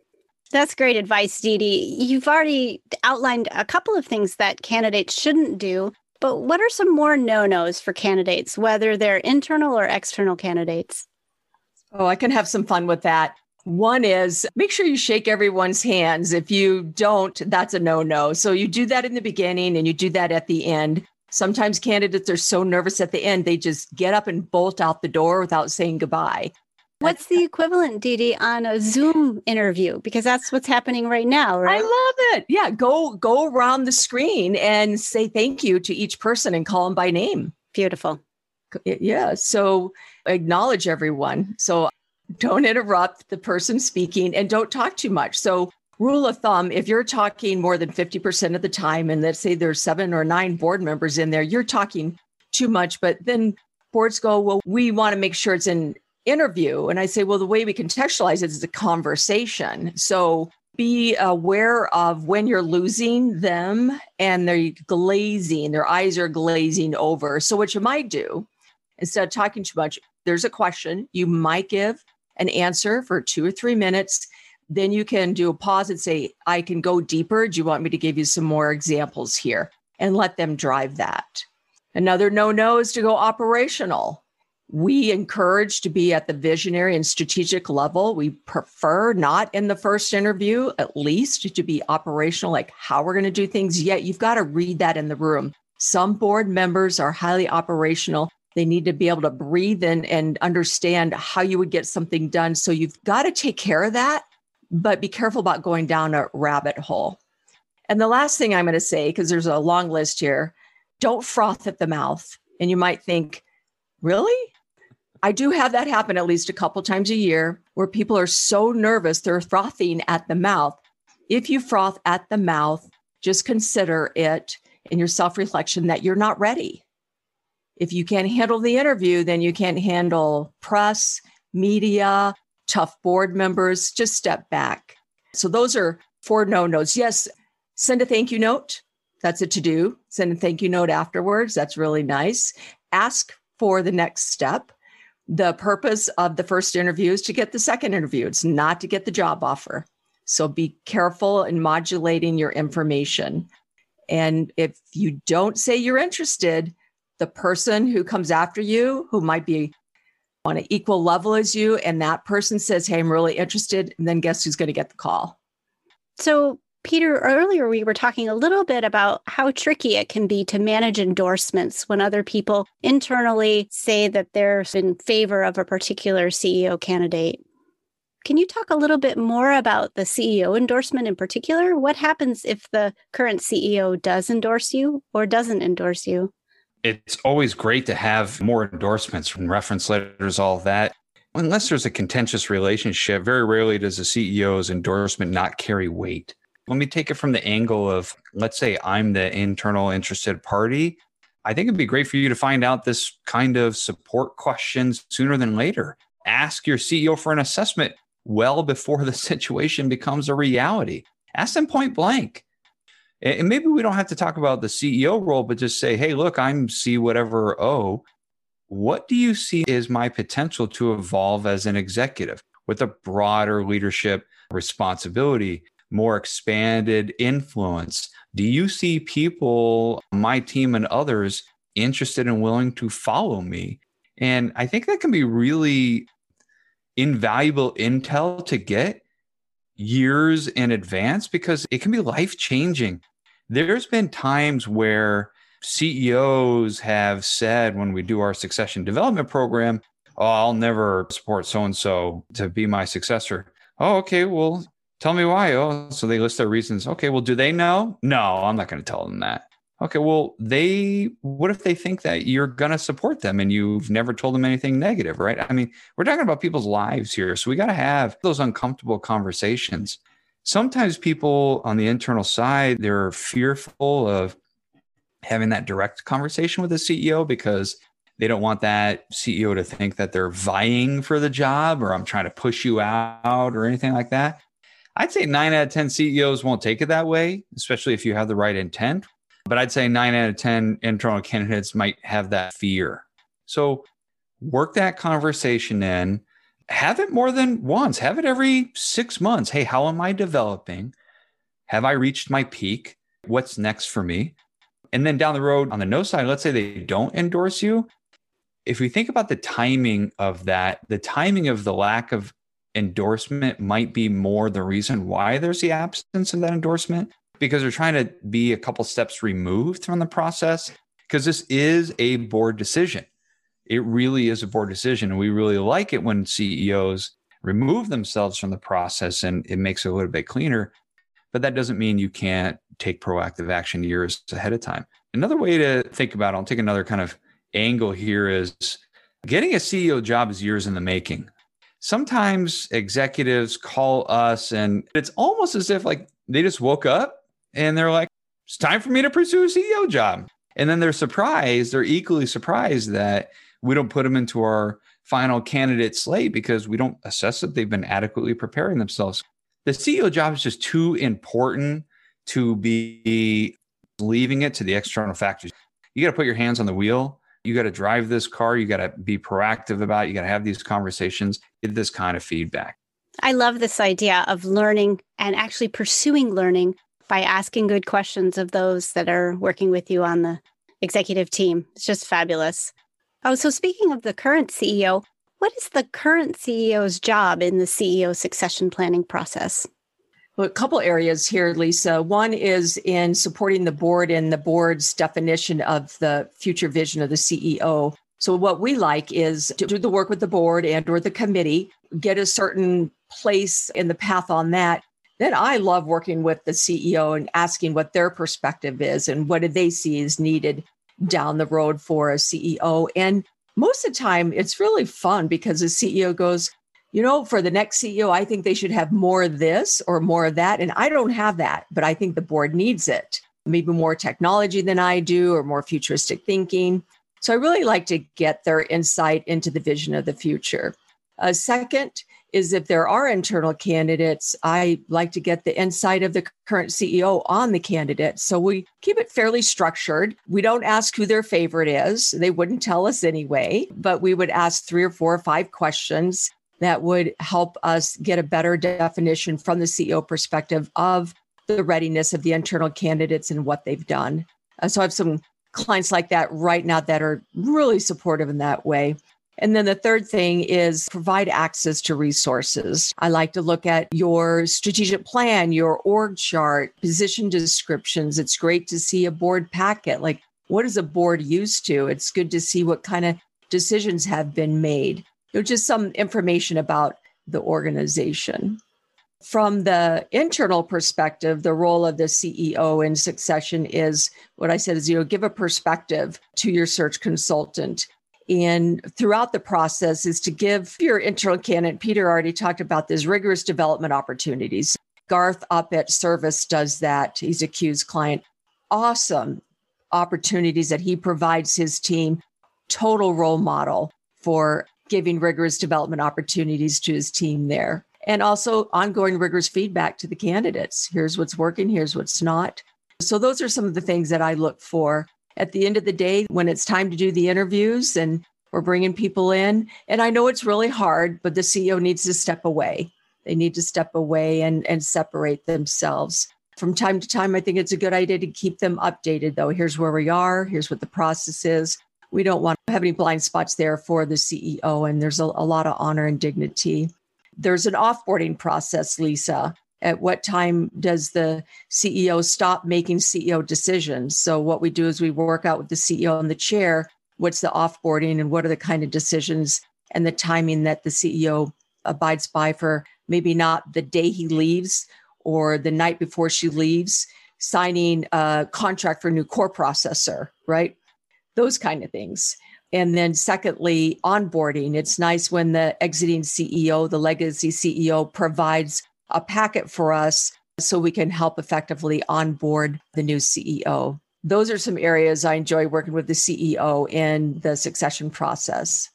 That's great advice, Dee Dee. You've already outlined a couple of things that candidates shouldn't do, but what are some more no nos for candidates, whether they're internal or external candidates? Oh, I can have some fun with that. One is make sure you shake everyone's hands. If you don't, that's a no no. So you do that in the beginning and you do that at the end. Sometimes candidates are so nervous at the end, they just get up and bolt out the door without saying goodbye. What's the equivalent, Dee, on a Zoom interview? Because that's what's happening right now, right? I love it. Yeah, go go around the screen and say thank you to each person and call them by name. Beautiful. Yeah. So acknowledge everyone. So don't interrupt the person speaking and don't talk too much. So rule of thumb if you're talking more than 50% of the time and let's say there's seven or nine board members in there you're talking too much but then boards go well we want to make sure it's an interview and i say well the way we contextualize it is a conversation so be aware of when you're losing them and they're glazing their eyes are glazing over so what you might do instead of talking too much there's a question you might give an answer for two or three minutes then you can do a pause and say, I can go deeper. Do you want me to give you some more examples here? And let them drive that. Another no no is to go operational. We encourage to be at the visionary and strategic level. We prefer not in the first interview, at least to be operational, like how we're going to do things. Yet you've got to read that in the room. Some board members are highly operational. They need to be able to breathe in and understand how you would get something done. So you've got to take care of that but be careful about going down a rabbit hole. And the last thing I'm going to say, because there's a long list here, don't froth at the mouth. And you might think, really? I do have that happen at least a couple times a year where people are so nervous they're frothing at the mouth. If you froth at the mouth, just consider it in your self reflection that you're not ready. If you can't handle the interview, then you can't handle press, media, tough board members, just step back. So those are four no nos. Yes, send a thank you note, That's a to do. Send a thank you note afterwards. That's really nice. Ask for the next step. The purpose of the first interview is to get the second interview, it's not to get the job offer. So be careful in modulating your information. And if you don't say you're interested, the person who comes after you, who might be on an equal level as you, and that person says, Hey, I'm really interested. And then guess who's going to get the call? So, Peter, earlier we were talking a little bit about how tricky it can be to manage endorsements when other people internally say that they're in favor of a particular CEO candidate. Can you talk a little bit more about the CEO endorsement in particular? What happens if the current CEO does endorse you or doesn't endorse you? It's always great to have more endorsements and reference letters, all that. Unless there's a contentious relationship, very rarely does a CEO's endorsement not carry weight. Let me take it from the angle of let's say I'm the internal interested party. I think it'd be great for you to find out this kind of support questions sooner than later. Ask your CEO for an assessment well before the situation becomes a reality. Ask them point blank. And maybe we don't have to talk about the CEO role, but just say, hey, look, I'm C whatever O. What do you see as my potential to evolve as an executive with a broader leadership responsibility, more expanded influence? Do you see people, my team and others, interested and willing to follow me? And I think that can be really invaluable intel to get years in advance because it can be life changing. There's been times where CEOs have said when we do our succession development program, Oh, I'll never support so and so to be my successor. Oh, okay. Well, tell me why. Oh, so they list their reasons. Okay. Well, do they know? No, I'm not going to tell them that. Okay, well, they what if they think that you're going to support them and you've never told them anything negative, right? I mean, we're talking about people's lives here. So we got to have those uncomfortable conversations. Sometimes people on the internal side, they're fearful of having that direct conversation with the CEO because they don't want that CEO to think that they're vying for the job or I'm trying to push you out or anything like that. I'd say nine out of 10 CEOs won't take it that way, especially if you have the right intent. But I'd say nine out of 10 internal candidates might have that fear. So work that conversation in, have it more than once, have it every six months. Hey, how am I developing? Have I reached my peak? What's next for me? And then down the road on the no side, let's say they don't endorse you. If we think about the timing of that, the timing of the lack of endorsement might be more the reason why there's the absence of that endorsement because they're trying to be a couple steps removed from the process because this is a board decision. It really is a board decision. And we really like it when CEOs remove themselves from the process and it makes it a little bit cleaner. But that doesn't mean you can't take proactive action years ahead of time. Another way to think about it, I'll take another kind of angle here is getting a CEO job is years in the making. Sometimes executives call us and it's almost as if like they just woke up and they're like, it's time for me to pursue a CEO job. And then they're surprised, they're equally surprised that we don't put them into our final candidate slate because we don't assess that they've been adequately preparing themselves. The CEO job is just too important to be leaving it to the external factors. You got to put your hands on the wheel. You got to drive this car. You got to be proactive about it. You got to have these conversations, get this kind of feedback. I love this idea of learning and actually pursuing learning by asking good questions of those that are working with you on the executive team. It's just fabulous. Oh, so speaking of the current CEO, what is the current CEO's job in the CEO succession planning process? Well, a couple areas here, Lisa. One is in supporting the board in the board's definition of the future vision of the CEO. So what we like is to do the work with the board and or the committee, get a certain place in the path on that, then I love working with the CEO and asking what their perspective is and what do they see is needed down the road for a CEO. And most of the time, it's really fun because the CEO goes, you know, for the next CEO, I think they should have more of this or more of that. And I don't have that, but I think the board needs it. Maybe more technology than I do or more futuristic thinking. So I really like to get their insight into the vision of the future. A second is if there are internal candidates, I like to get the insight of the current CEO on the candidate. So we keep it fairly structured. We don't ask who their favorite is, they wouldn't tell us anyway, but we would ask three or four or five questions that would help us get a better definition from the CEO perspective of the readiness of the internal candidates and what they've done. Uh, so I have some clients like that right now that are really supportive in that way. And then the third thing is provide access to resources. I like to look at your strategic plan, your org chart, position descriptions. It's great to see a board packet. Like, what is a board used to? It's good to see what kind of decisions have been made. You know, just some information about the organization. From the internal perspective, the role of the CEO in succession is what I said is, you know, give a perspective to your search consultant. And throughout the process is to give your internal candidate, Peter already talked about this rigorous development opportunities. Garth up at Service does that. He's a CUES client. Awesome opportunities that he provides his team. Total role model for giving rigorous development opportunities to his team there and also ongoing rigorous feedback to the candidates. Here's what's working, here's what's not. So, those are some of the things that I look for. At the end of the day, when it's time to do the interviews and we're bringing people in, and I know it's really hard, but the CEO needs to step away. They need to step away and, and separate themselves. From time to time, I think it's a good idea to keep them updated, though. Here's where we are, here's what the process is. We don't want to have any blind spots there for the CEO, and there's a, a lot of honor and dignity. There's an offboarding process, Lisa. At what time does the CEO stop making CEO decisions? So, what we do is we work out with the CEO and the chair what's the offboarding and what are the kind of decisions and the timing that the CEO abides by for maybe not the day he leaves or the night before she leaves, signing a contract for a new core processor, right? Those kind of things. And then, secondly, onboarding. It's nice when the exiting CEO, the legacy CEO, provides a packet for us so we can help effectively onboard the new CEO. Those are some areas I enjoy working with the CEO in the succession process.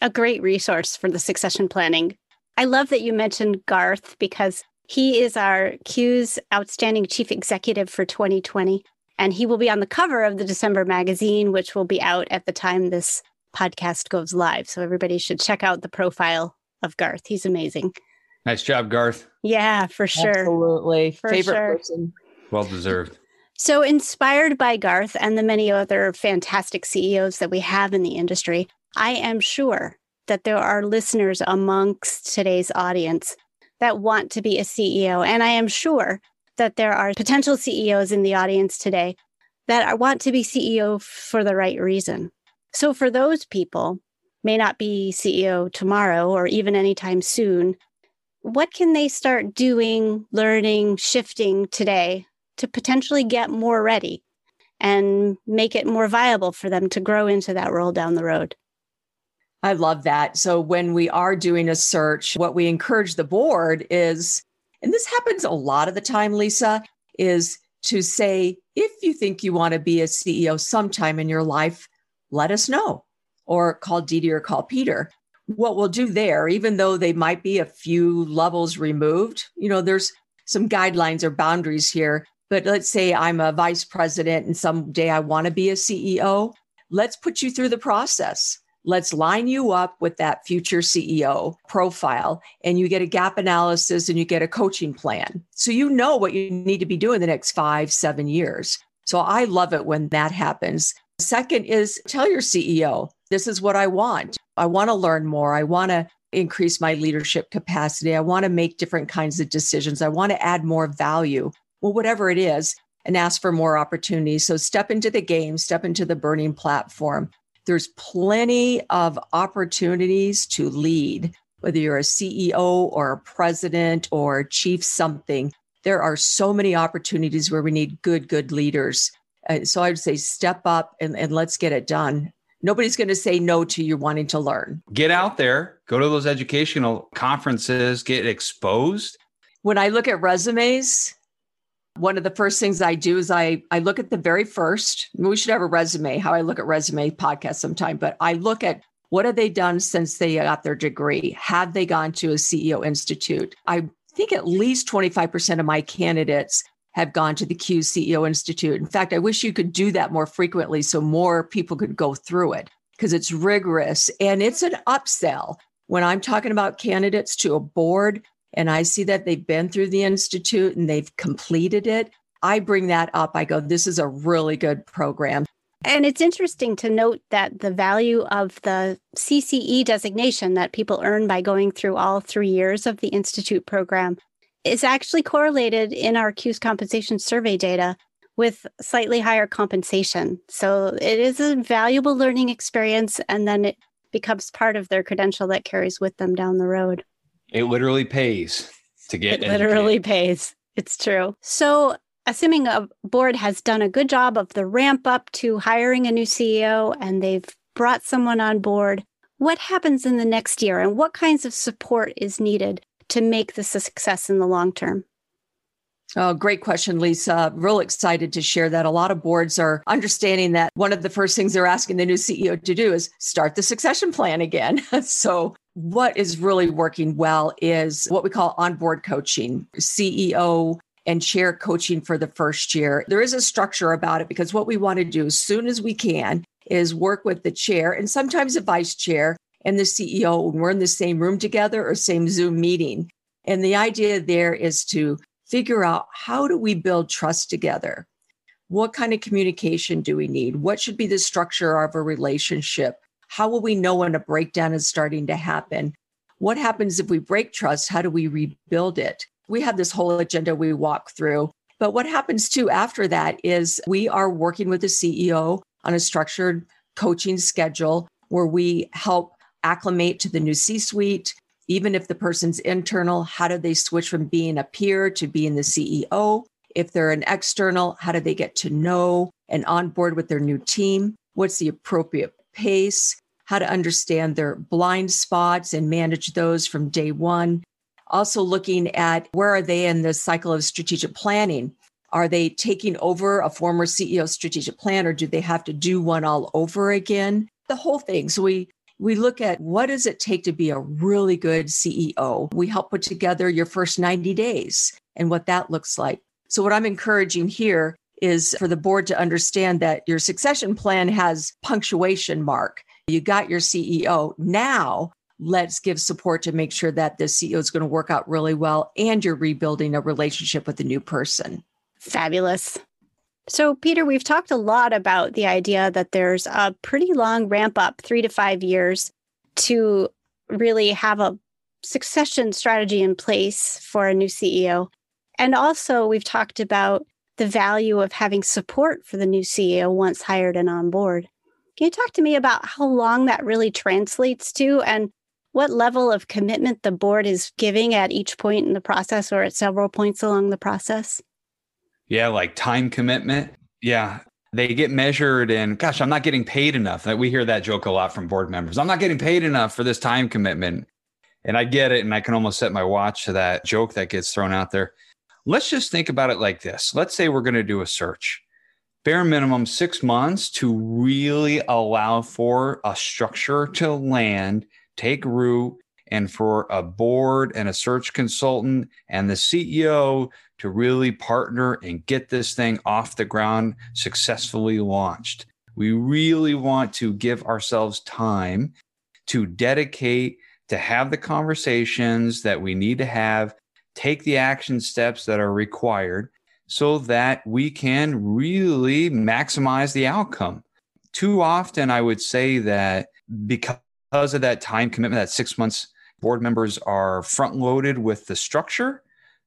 A great resource for the succession planning. I love that you mentioned Garth because he is our CUES outstanding chief executive for 2020. And he will be on the cover of the December magazine, which will be out at the time this podcast goes live. So everybody should check out the profile of Garth. He's amazing. Nice job, Garth. Yeah, for sure. Absolutely. For Favorite sure. person. Well deserved. So, inspired by Garth and the many other fantastic CEOs that we have in the industry, I am sure that there are listeners amongst today's audience that want to be a CEO. And I am sure that there are potential CEOs in the audience today that want to be CEO for the right reason. So for those people, may not be CEO tomorrow or even anytime soon, what can they start doing, learning, shifting today to potentially get more ready and make it more viable for them to grow into that role down the road? I love that. So when we are doing a search, what we encourage the board is and this happens a lot of the time, Lisa, is to say, if you think you want to be a CEO sometime in your life, let us know or call Dee or call Peter. What we'll do there, even though they might be a few levels removed, you know, there's some guidelines or boundaries here. But let's say I'm a vice president and someday I want to be a CEO. Let's put you through the process. Let's line you up with that future CEO profile, and you get a gap analysis and you get a coaching plan. So you know what you need to be doing the next five, seven years. So I love it when that happens. Second is tell your CEO, this is what I want. I want to learn more. I want to increase my leadership capacity. I want to make different kinds of decisions. I want to add more value. Well, whatever it is, and ask for more opportunities. So step into the game, step into the burning platform. There's plenty of opportunities to lead, whether you're a CEO or a president or chief something. There are so many opportunities where we need good, good leaders. Uh, so I'd say step up and, and let's get it done. Nobody's going to say no to you wanting to learn. Get out there, go to those educational conferences, get exposed. When I look at resumes, one of the first things I do is I I look at the very first. We should have a resume. How I look at resume podcast sometime, but I look at What have they done since they got their degree? Have they gone to a CEO Institute? I think at least 25% of my candidates have gone to the CUES CEO Institute. In fact, I wish you could do that more frequently so more people could go through it because it's rigorous and it's an upsell. When I'm talking about candidates to a board and I see that they've been through the Institute and they've completed it, I bring that up. I go, this is a really good program. And it's interesting to note that the value of the CCE designation that people earn by going through all three years of the Institute program is actually correlated in our CUES compensation survey data with slightly higher compensation. So it is a valuable learning experience, and then it becomes part of their credential that carries with them down the road. It literally pays to get it. Literally pays. It's true. So assuming a board has done a good job of the ramp up to hiring a new CEO and they've brought someone on board, what happens in the next year and what kinds of support is needed to make this a success in the long term? Oh, great question, Lisa. Real excited to share that. A lot of boards are understanding that one of the first things they're asking the new CEO to do is start the succession plan again. so, what is really working well is what we call onboard coaching. CEO and chair coaching for the first year. There is a structure about it because what we want to do as soon as we can is work with the chair and sometimes the vice chair and the CEO when we're in the same room together or same Zoom meeting. And the idea there is to figure out how do we build trust together? What kind of communication do we need? What should be the structure of a relationship? How will we know when a breakdown is starting to happen? What happens if we break trust? How do we rebuild it? we have this whole agenda we walk through. But what happens too after that is we are working with the CEO on a structured coaching schedule where we help acclimate to the new C suite. Even if the person's internal, how do they switch from being a peer to being the CEO? If they're an external, how do they get to know and onboard with their new team? What's the appropriate pace? How to understand their blind spots and manage those from day one also looking at where are they in the cycle of strategic planning are they taking over a former ceo strategic plan or do they have to do one all over again the whole thing so we we look at what does it take to be a really good ceo we help put together your first 90 days and what that looks like so what i'm encouraging here is for the board to understand that your succession plan has punctuation mark you got your ceo now let's give support to make sure that the CEO is going to work out really well and you're rebuilding a relationship with a new person. Fabulous. So, Peter, we've talked a lot about the idea that there's a pretty long ramp up, three to five years, to really have a succession strategy in place for a new CEO. And also, we've talked about the value of having support for the new CEO once hired and on board. Can you talk to me about how long that really translates to and what level of commitment the board is giving at each point in the process or at several points along the process? Yeah, like time commitment. Yeah. They get measured and gosh, I'm not getting paid enough. That we hear that joke a lot from board members. I'm not getting paid enough for this time commitment. And I get it. And I can almost set my watch to that joke that gets thrown out there. Let's just think about it like this. Let's say we're going to do a search bare minimum six months to really allow for a structure to land take root and for a board and a search consultant and the CEO to really partner and get this thing off the ground successfully launched. We really want to give ourselves time to dedicate to have the conversations that we need to have, take the action steps that are required so that we can really maximize the outcome. Too often, I would say that because of that time commitment, that six months, board members are front loaded with the structure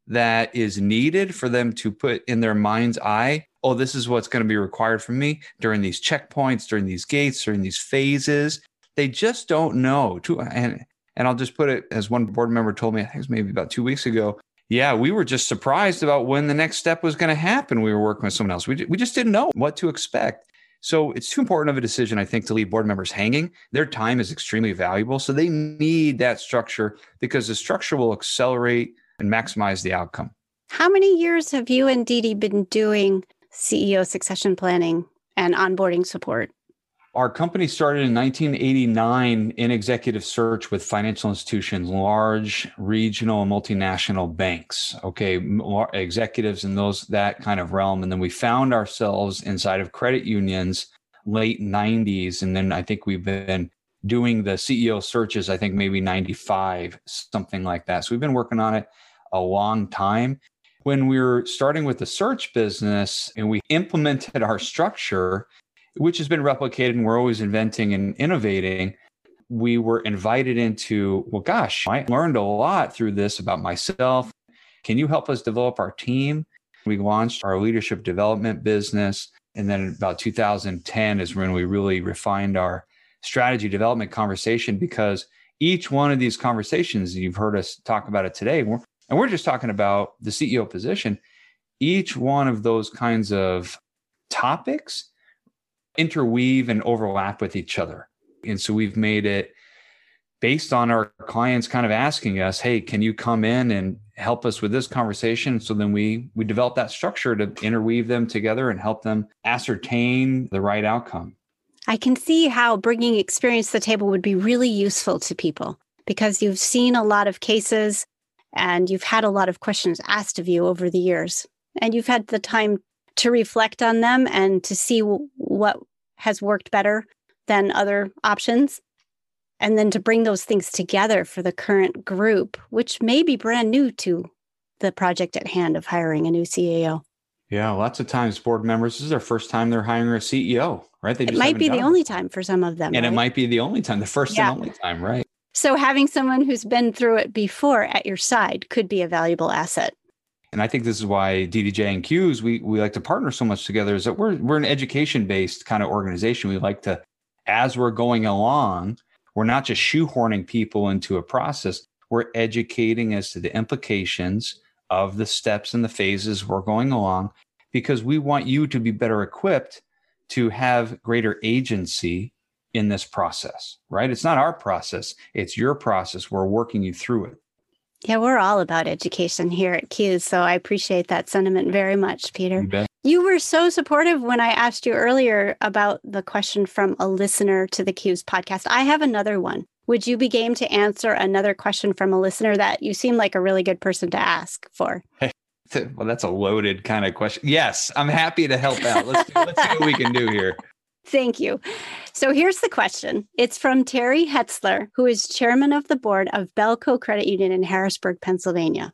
that is needed for them to put in their mind's eye oh, this is what's going to be required from me during these checkpoints, during these gates, during these phases. They just don't know. And, and I'll just put it as one board member told me, I think it was maybe about two weeks ago. Yeah, we were just surprised about when the next step was going to happen. We were working with someone else. We, we just didn't know what to expect. So it's too important of a decision, I think, to leave board members hanging. Their time is extremely valuable. So they need that structure because the structure will accelerate and maximize the outcome. How many years have you and Dee been doing CEO succession planning and onboarding support? Our company started in 1989 in executive search with financial institutions, large regional and multinational banks. Okay, executives in those that kind of realm, and then we found ourselves inside of credit unions late 90s, and then I think we've been doing the CEO searches. I think maybe 95, something like that. So we've been working on it a long time. When we were starting with the search business and we implemented our structure, which has been replicated and we're always inventing and innovating, we were invited into, well, gosh, I learned a lot through this about myself. Can you help us develop our team? We launched our leadership development business. And then about 2010 is when we really refined our strategy development conversation because each one of these conversations, you've heard us talk about it today, and we're just talking about the CEO position. Each one of those kinds of topics interweave and overlap with each other. And so we've made it based on our clients kind of asking us, hey, can you come in and help us with this conversation? So then we we develop that structure to interweave them together and help them ascertain the right outcome. I can see how bringing experience to the table would be really useful to people because you've seen a lot of cases and you've had a lot of questions asked of you over the years and you've had the time to reflect on them and to see what has worked better than other options and then to bring those things together for the current group which may be brand new to the project at hand of hiring a new CEO. Yeah, lots of times board members this is their first time they're hiring a CEO, right? They it might be the only time for some of them, and right? it might be the only time, the first yeah. and only time, right? So having someone who's been through it before at your side could be a valuable asset. And I think this is why DDJ and CUES we we like to partner so much together is that we're we're an education based kind of organization. We like to, as we're going along, we're not just shoehorning people into a process. We're educating as to the implications of the steps and the phases we're going along, because we want you to be better equipped to have greater agency in this process, right? It's not our process, it's your process. We're working you through it. Yeah, we're all about education here at CUES. So I appreciate that sentiment very much, Peter. You, you, were so supportive when I asked you earlier about the question from a listener to the CUES podcast. I have another one. Would you be game to answer another question from a listener that you seem like a really good person to ask for? Well, that's a loaded kind of question. Yes, I'm happy to help out. Let's, do, let's see what we can do here. Thank you. So here's the question. It's from Terry Hetzler, who is chairman of the board of Belco Credit Union in Harrisburg, Pennsylvania.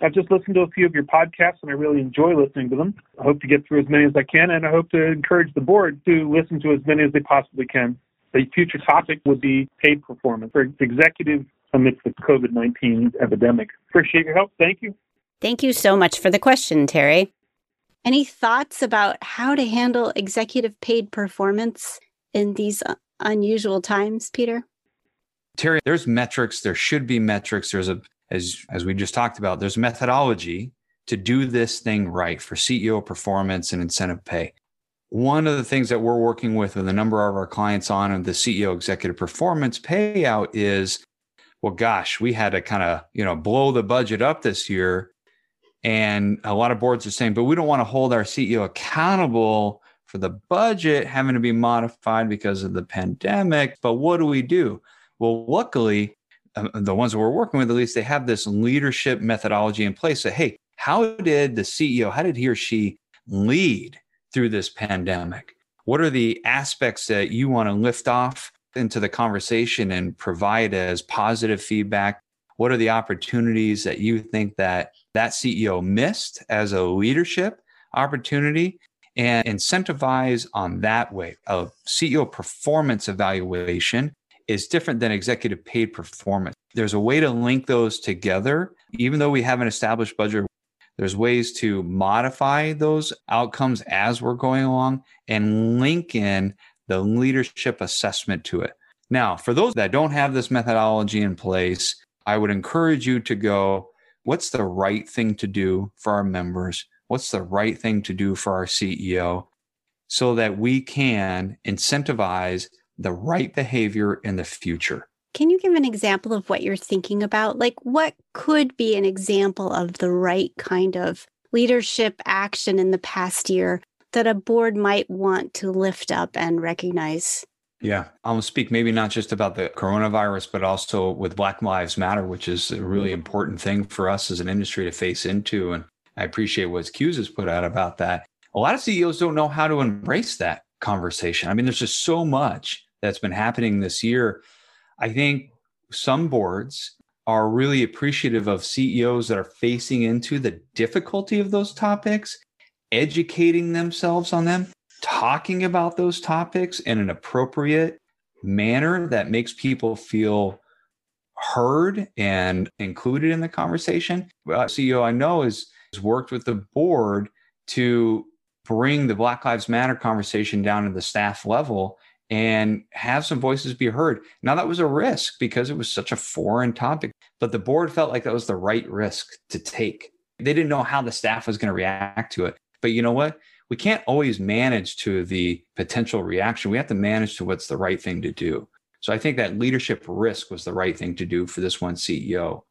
I've just listened to a few of your podcasts and I really enjoy listening to them. I hope to get through as many as I can and I hope to encourage the board to listen to as many as they possibly can. The future topic would be paid performance for executives amidst the COVID 19 epidemic. Appreciate your help. Thank you. Thank you so much for the question, Terry. Any thoughts about how to handle executive paid performance in these uh, unusual times, Peter? Terry, there's metrics. There should be metrics. There's a, as as we just talked about, there's methodology to do this thing right for CEO performance and incentive pay. One of the things that we're working with with a number of our clients on and the CEO executive performance payout is, well, gosh, we had to kind of you know blow the budget up this year and a lot of boards are saying, but we don't want to hold our CEO accountable for the budget having to be modified because of the pandemic. But what do we do? Well, luckily, uh, the ones that we're working with, at least, they have this leadership methodology in place. That hey, how did the CEO, how did he or she lead through this pandemic? What are the aspects that you want to lift off into the conversation and provide as positive feedback what are the opportunities that you think that that CEO missed as a leadership opportunity and incentivize on that way. A CEO performance evaluation is different than executive paid performance. There's a way to link those together, even though we have an established budget. There's ways to modify those outcomes as we're going along and link in the leadership assessment to it. Now, for those that don't have this methodology in place, I would encourage you to go, what's the right thing to do for our members? What's the right thing to do for our CEO so that we can incentivize the right behavior in the future? Can you give an example of what you're thinking about? Like, what could be an example of the right kind of leadership action in the past year that a board might want to lift up and recognize? Yeah, I'll speak maybe not just about the coronavirus, but also with Black Lives Matter, which is a really important thing for us as an industry to face into. And I appreciate what CUES has put out about that. A lot of CEOs don't know how to embrace that conversation. I mean, there's just so much that's been happening this year. I think some boards are really appreciative of CEOs that are facing into the difficulty of those topics, educating themselves on them, talking about those topics in an appropriate manner that makes people feel heard and included in the conversation. A CEO I know is has worked with the board to bring the Black Lives Matter conversation down to the staff level and have some voices be heard. Now, that was a risk because it was such a foreign topic, but the board felt like that was the right risk to take. They didn't know how the staff was going to react to it. But you know what? We can't always manage to the potential reaction. We have to manage to what's the right thing to do. So I think that leadership risk was the right thing to do for this one CEO.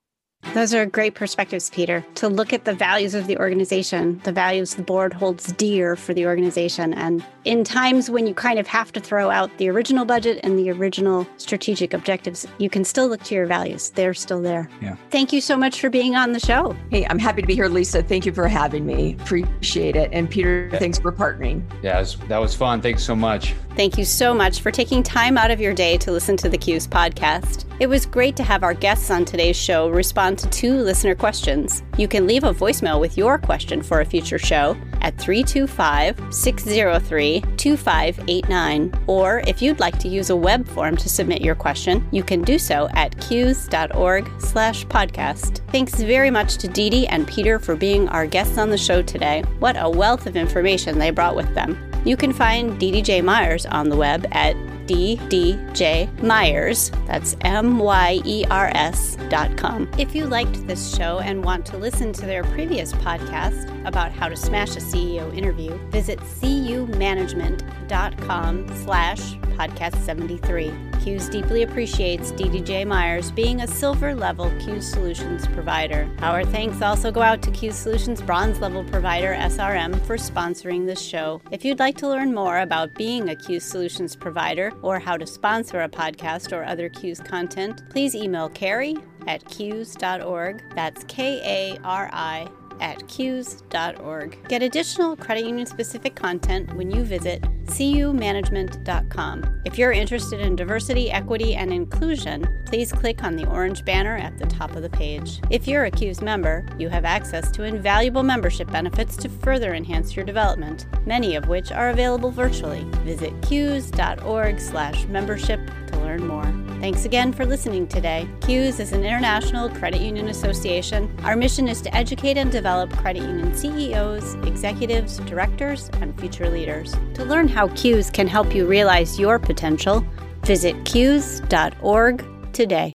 Those are great perspectives, Peter, to look at the values of the organization, the values the board holds dear for the organization. And in times when you kind of have to throw out the original budget and the original strategic objectives, you can still look to your values. They're still there. Yeah. Thank you so much for being on the show. Hey, I'm happy to be here, Lisa. Thank you for having me. Appreciate it. And Peter, yeah. thanks for partnering. Yeah, that was fun. Thanks so much. Thank you so much for taking time out of your day to listen to the CUES podcast. It was great to have our guests on today's show respond to two listener questions. You can leave a voicemail with your question for a future show at 325 603 2589. Or if you'd like to use a web form to submit your question, you can do so at cues.org slash podcast. Thanks very much to Dee Dee and Peter for being our guests on the show today. What a wealth of information they brought with them. You can find Dee Dee J. Myers on the web at D.D.J. Myers, that's M Y E R S dot com. If you liked this show and want to listen to their previous podcast about how to smash a CEO interview, visit cumanagement.com slash podcast 73. CUES deeply appreciates DDJ Myers being a silver level CUES Solutions provider. Our thanks also go out to CUES Solutions bronze level provider SRM for sponsoring this show. If you'd like to learn more about being a CUES Solutions provider or how to sponsor a podcast or other CUES content, please email Kari at cues.org. That's K A R I at cues.org. Get additional credit union specific content when you visit cumanagement.com. If you're interested in diversity, equity, and inclusion, please click on the orange banner at the top of the page. If you're a CUES member, you have access to invaluable membership benefits to further enhance your development, many of which are available virtually. Visit cues.org slash membership learn more. Thanks again for listening today. CUES is an international credit union association. Our mission is to educate and develop credit union CEOs, executives, directors, and future leaders. To learn how CUES can help you realize your potential, visit cues.org today.